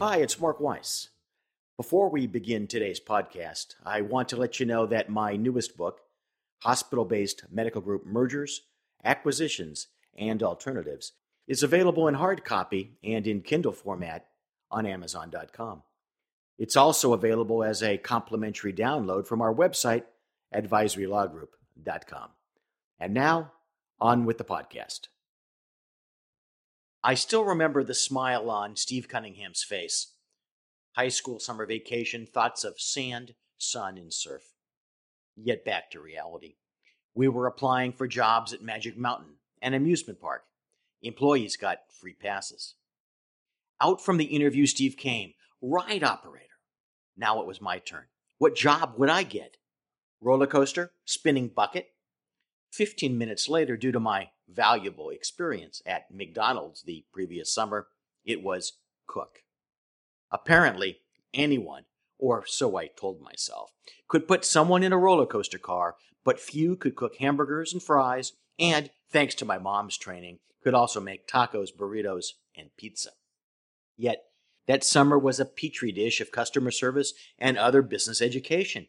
Hi, it's Mark Weiss. Before we begin today's podcast, I want to let you know that my newest book, Hospital Based Medical Group Mergers, Acquisitions, and Alternatives, is available in hard copy and in Kindle format on Amazon.com. It's also available as a complimentary download from our website, advisorylawgroup.com. And now, on with the podcast. I still remember the smile on Steve Cunningham's face. High school summer vacation, thoughts of sand, sun, and surf. Yet back to reality. We were applying for jobs at Magic Mountain, an amusement park. Employees got free passes. Out from the interview, Steve came, ride operator. Now it was my turn. What job would I get? Roller coaster? Spinning bucket? Fifteen minutes later, due to my valuable experience at McDonald's the previous summer, it was cook. Apparently, anyone, or so I told myself, could put someone in a roller coaster car, but few could cook hamburgers and fries, and, thanks to my mom's training, could also make tacos, burritos, and pizza. Yet, that summer was a petri dish of customer service and other business education.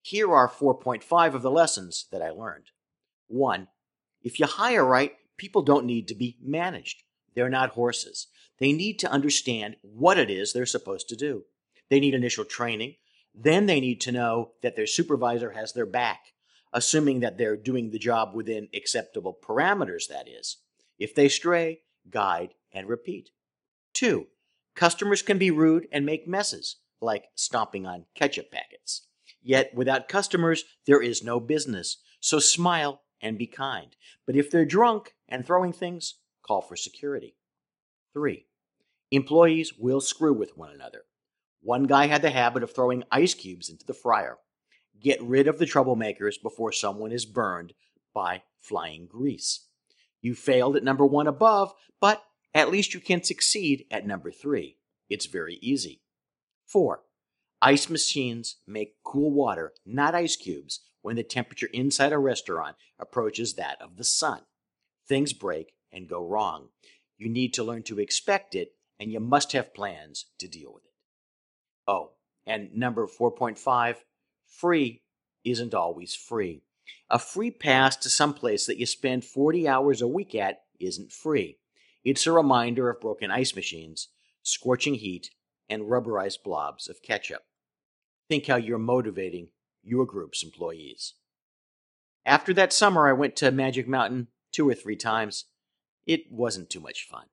Here are 4.5 of the lessons that I learned. 1. If you hire right, people don't need to be managed. They're not horses. They need to understand what it is they're supposed to do. They need initial training. Then they need to know that their supervisor has their back, assuming that they're doing the job within acceptable parameters, that is. If they stray, guide and repeat. Two, customers can be rude and make messes, like stomping on ketchup packets. Yet without customers, there is no business. So smile and be kind. But if they're drunk and throwing things, call for security. Three, employees will screw with one another. One guy had the habit of throwing ice cubes into the fryer. Get rid of the troublemakers before someone is burned by flying grease. You failed at number one above, but at least you can succeed at number three. It's very easy. Four, ice machines make cool water, not ice cubes, when the temperature inside a restaurant approaches that of the sun. Things break and go wrong. You need to learn to expect it, and you must have plans to deal with it. Oh, and number 4.5 free isn't always free. A free pass to some place that you spend 40 hours a week at isn't free. It's a reminder of broken ice machines, scorching heat, and rubberized blobs of ketchup. Think how you're motivating your group's employees. After that summer, I went to Magic Mountain two or three times. It wasn't too much fun.